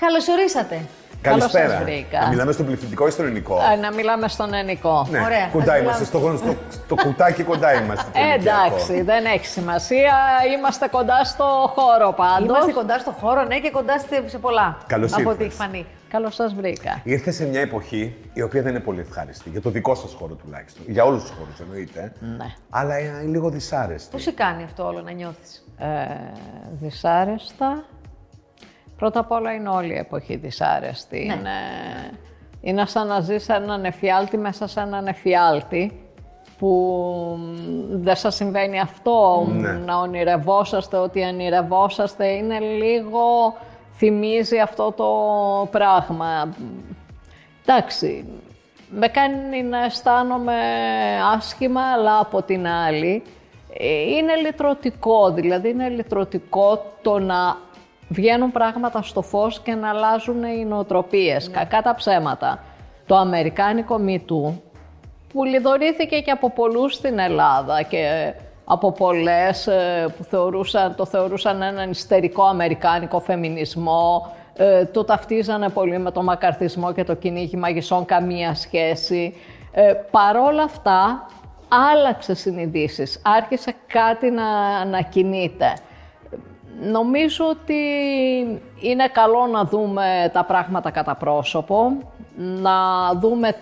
Καλώς ορίσατε. Καλησπέρα. σας βρήκα. Να μιλάμε στο πληθυντικό ή στο ελληνικό. Ε, να μιλάμε στον ενικό. ναι, ωραία. κοντά Ας είμαστε. Στο, στο, στο κουτάκι κοντά είμαστε. το Ε, ηλικιακό. εντάξει, δεν έχει σημασία. Είμαστε κοντά στο χώρο πάντως. Είμαστε κοντά στο χώρο, ναι, και κοντά σε σε πολλά. Καλώς Από ήρθες. ό,τι έχει φανεί. Καλώς σας βρήκα. Ήρθες σε μια εποχή η οποία δεν είναι πολύ ευχάριστη. Για το δικό σας χώρο τουλάχιστον. Για όλους τους χώρους εννοείται. Ναι. Αλλά είναι λίγο δυσάρεστη. Πώς σε κάνει αυτό όλο να νιώθεις; Ε, δυσάρεστα. Πρώτα απ' όλα είναι όλη η εποχή δυσάρεστη. Ναι. Είναι, είναι σαν να ζεις έναν εφιάλτη μέσα σε έναν εφιάλτη που μ, δεν σας συμβαίνει αυτό, μ, Ναι. να ονειρευόσαστε ότι ονειρευόσαστε, είναι λίγο, θυμίζει αυτό το πράγμα. Εντάξει, με κάνει να αισθάνομαι άσχημα, αλλά από την άλλη ε, είναι λυτρωτικό. Δηλαδή είναι λυτρωτικό το να βγαίνουν πράγματα στο φως και να αλλάζουν οι νοοτροπίες. Κακά τα ψέματα. Το αμερικάνικο Me Too, που λιδωρήθηκε και από πολλούς στην Ελλάδα και από πολλές ε, που θεωρούσαν, το θεωρούσαν έναν ιστερικό αμερικάνικο φεμινισμό, ε, το ταυτίζανε πολύ με το μακαρθισμό και το κυνήγι μαγισσών, καμία σχέση. Ε, παρόλα αυτά, άλλαξε συνειδήσεις, άρχισε κάτι να, να κινείται. Νομίζω ότι είναι καλό να δούμε τα πράγματα κατά πρόσωπο, να δούμε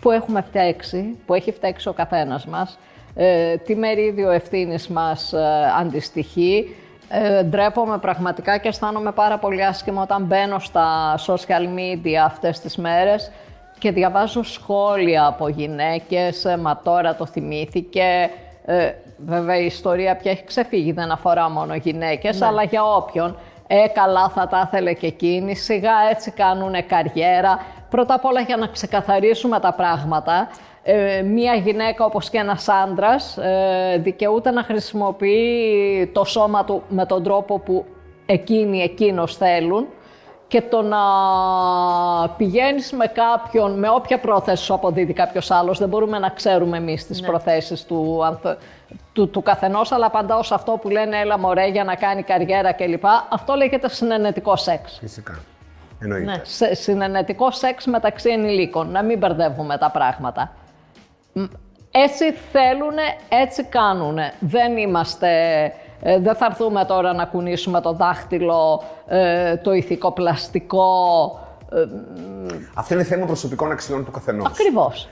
που έχουμε φταίξει, που έχει φταίξει ο καθένας μας, ε, τι μερίδιο ευθύνης μας ε, αντιστοιχεί. Ε, ντρέπομαι πραγματικά και αισθάνομαι πάρα πολύ άσχημα όταν μπαίνω στα social media αυτές τις μέρες και διαβάζω σχόλια από γυναίκες, ε, μα τώρα το θυμήθηκε. Ε, βέβαια η ιστορία πια έχει ξεφύγει, δεν αφορά μόνο γυναίκες, αλλά για όποιον. Ε, καλά θα τα ήθελε και εκείνη, σιγά έτσι κάνουν καριέρα. Πρώτα απ' όλα για να ξεκαθαρίσουμε τα πράγματα, ε, μία γυναίκα όπως και ένας άντρας ε, δικαιούται να χρησιμοποιεί το σώμα του με τον τρόπο που εκείνοι, εκείνος θέλουν και το να πηγαίνεις με κάποιον, με όποια πρόθεση σου αποδίδει κάποιος άλλος, δεν μπορούμε να ξέρουμε εμείς τις προθέσεις του, ανθ- του, του καθενός, αλλά απαντάω σε αυτό που λένε έλα μωρέ για να κάνει καριέρα κλπ. Αυτό λέγεται συνενετικό σεξ. Φυσικά. Εννοείται. Ναι. Σε, συνενετικό σεξ μεταξύ ενηλίκων, να μην μπερδεύουμε τα πράγματα. Μ, Έτσι θέλουνε, έτσι κάνουνε. Δεν είμαστε, ε, δεν θα έρθουμε τώρα να κουνήσουμε το δάχτυλο, ε, το ηθικοπλαστικό. Ε, Αυτό είναι θέμα προσωπικών αξιών του καθενός. ακριβώς.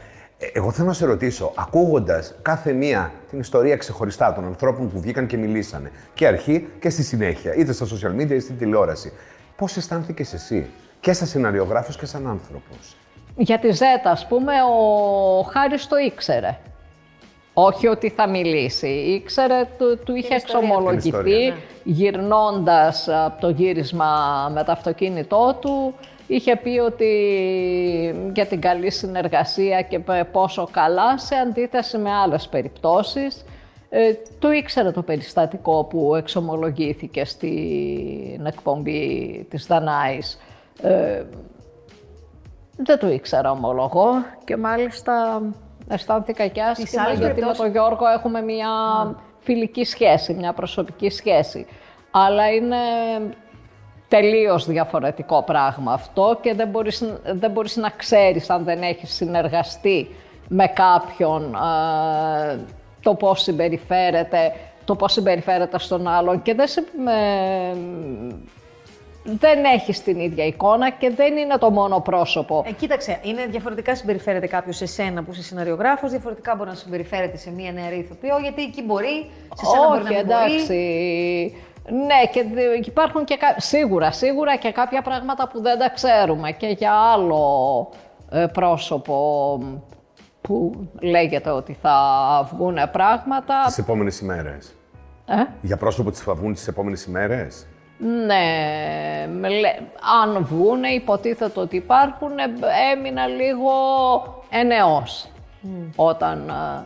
Εγώ θέλω να σε ρωτήσω, ακούγοντας κάθε μία την ιστορία ξεχωριστά των ανθρώπων που βγήκαν και μιλήσανε, και αρχή και στη συνέχεια, είτε στα social media είτε στην τηλεόραση, πώς αισθάνθηκες εσύ και σαν σεναριογράφος και σαν άνθρωπος; Για τη Ζέτα, ας πούμε, ο Χάρης το ήξερε. Όχι ότι θα μιλήσει. Ήξερε, του, του είχε ιστορία. Την εξομολογηθεί ιστορία, ναι. γυρνώντας από το γύρισμα με το αυτοκίνητό του. Είχε πει ότι για την καλή συνεργασία και π- πόσο καλά σε αντίθεση με άλλες περιπτώσεις. Ε, το ήξερε το περιστατικό που εξομολογήθηκε στην εκπομπή της Δανάης. Ε, δεν το ήξερα ομολογώ και μάλιστα αισθάνθηκα και άσχημα άλλες γιατί με περιπτώσεις- τον Γιώργο έχουμε μια φιλική σχέση, μια προσωπική σχέση. Αλλά είναι τελείως διαφορετικό πράγμα αυτό και δεν μπορείς, δεν μπορείς να ξέρεις αν δεν έχεις συνεργαστεί με κάποιον ε, το πώς συμπεριφέρεται, το πώς συμπεριφέρεται στον άλλον. Και δεν, σε- με- δεν έχεις την ίδια εικόνα και δεν είναι το μόνο πρόσωπο. Ε, κοίταξε, είναι διαφορετικά συμπεριφέρεται κάποιος σε σένα που είσαι σεναριογράφος, διαφορετικά μπορεί να συμπεριφέρεται σε μία νεαρή ηθοποιό, γιατί εκεί μπορεί, σε σένα μπορεί να Όχι, μην εντάξει. μπορεί. Ναι, και δι- υπάρχουν και κα- σίγουρα, σίγουρα και κάποια πράγματα που δεν τα ξέρουμε και για άλλο ε, πρόσωπο που λέγεται ότι θα βγουν πράγματα. Τις επόμενες ημέρες. Ε; Για πρόσωπο της θα βγουν τις επόμενες ημέρες; Ναι, με λέ- αν βγουν, υποτίθεται ότι υπάρχουν, ε, έμεινα λίγο ενεός όταν ε,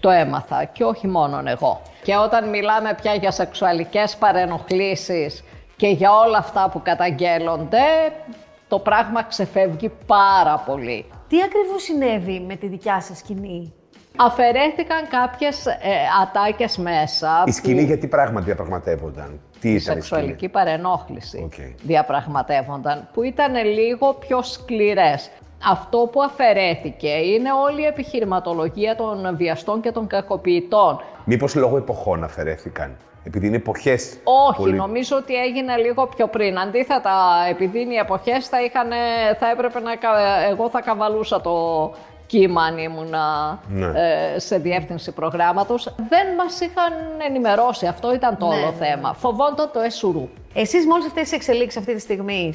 το έμαθα και όχι μόνο εγώ. Και όταν μιλάμε πια για σεξουαλικές παρενοχλήσεις και για όλα αυτά που καταγγέλλονται, το πράγμα ξεφεύγει πάρα πολύ. Τι ακριβώς συνέβη με τη δικιά σας σκηνή; Αφαιρέθηκαν κάποιες ε, ατάκες μέσα. Η σκηνή που- γιατί πράγμα διαπραγματεύονταν; Τι τη ήταν η σκηνή; σεξουαλική παρενόχληση Οκ. διαπραγματεύονταν, που ήταν λίγο πιο σκληρές. Αυτό που αφαιρέθηκε είναι όλη η επιχειρηματολογία των βιαστών και των κακοποιητών. Μήπως λόγω εποχών αφαιρέθηκαν; Επειδή είναι εποχές. Όχι, πολύ- νομίζω ότι έγινε λίγο πιο πριν. Αντίθετα, επειδή είναι οι εποχές, θα, είχαν, θα έπρεπε να... κα- Εγώ θα καβαλούσα το κύμα αν ήμουνα Ναι. ε, σε διεύθυνση προγράμματος. Δεν μας είχαν ενημερώσει. Αυτό ήταν το Ναι, όλο ναι, θέμα. Φοβόνταν το εσουρού. Εσείς με όλες αυτές τις εξελίξεις αυτή τη στιγμή,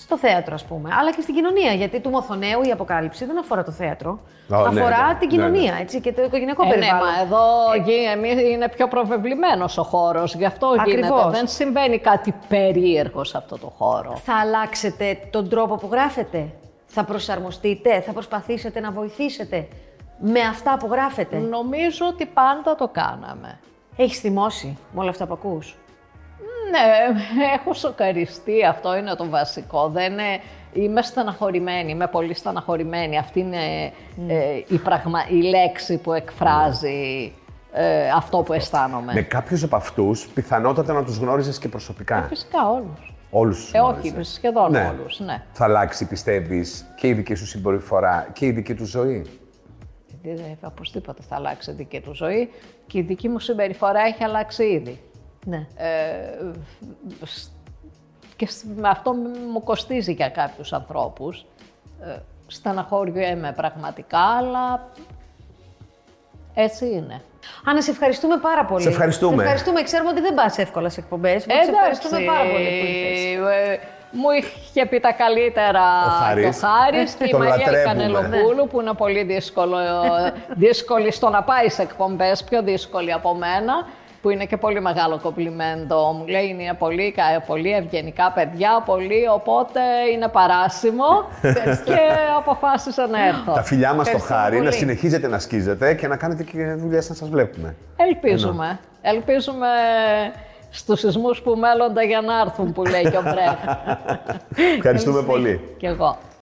στο θέατρο ας πούμε, αλλά και στην κοινωνία, γιατί του Μοθονέου η αποκάλυψη δεν αφορά το θέατρο, ναι, αφορά ναι, την ναι, κοινωνία ναι. Έτσι, και το οικογενειακό Ε, ναι, περιβάλλον. μα εδώ γι- εμείς είναι πιο προβεβλημένος ο χώρος, γι' αυτό γίνεται. Ακριβώς. Δεν συμβαίνει κάτι περίεργο σε αυτό το χώρο. Θα αλλάξετε τον τρόπο που γράφετε, θα προσαρμοστείτε, θα προσπαθήσετε να βοηθήσετε με αυτά που γράφετε; Νομίζω ότι πάντα το κάναμε. Έχεις θυμώσει με όλα αυτά που ακούς; Ναι, έχω σοκαριστεί, αυτό είναι το βασικό. Δεν είναι... Είμαι στεναχωρημένη, είμαι πολύ στεναχωρημένη. Αυτή είναι ε, η, πραγμα... η λέξη που εκφράζει ε, αυτό που αισθάνομαι. Με κάποιους από αυτούς, πιθανότατα να τους γνώριζες και προσωπικά. Φυσικά όλους. Όλους τους Ε, όχι, γνώριζες. σχεδόν Ναι. όλους, ναι. Θα αλλάξει, πιστεύεις, και η δική σου συμπεριφορά και η δική του ζωή; Γιατί δεν οπωσδήποτε θα αλλάξει η δική του ζωή και η δική μου συμπεριφορά έχει αλλάξει ήδη. Ναι. Ε, σ- και σ- με αυτό μου κοστίζει για κάποιους ανθρώπους. Ε, στεναχωριέμαι πραγματικά, αλλά έτσι είναι. Άννα, σε ευχαριστούμε πάρα πολύ. Σε ευχαριστούμε. Σε ευχαριστούμε. Ξέρουμε ότι δεν πας εύκολα σε εκπομπές. Σε ευχαριστούμε πάρα πολύ που ήρθες. ε, μου είχε πει τα καλύτερα Ο Χάρης. το Χάρης και η Τον Μαρία λατρεύουμε. Κανελοπούλου που είναι πολύ δύσκολο, ε, δύσκολη στο να πάει σε εκπομπές, πιο δύσκολη από μένα που είναι και πολύ μεγάλο κομπλιμέντο. Μου λέει είναι πολύ, κα- πολύ ευγενικά παιδιά, πολύ, οπότε είναι παράσιμο και αποφάσισα να έρθω. Τα φιλιά μας στο Ευχαριστούμε χάρη, να πολύ. συνεχίζετε να σκίζετε και να κάνετε και δουλειές να σας βλέπουμε. Ελπίζουμε. Ελπίζουμε στους σεισμούς που μέλλονται για να έρθουν, που λέει και ο Μπρέχ. Ευχαριστούμε πολύ. Κι εγώ.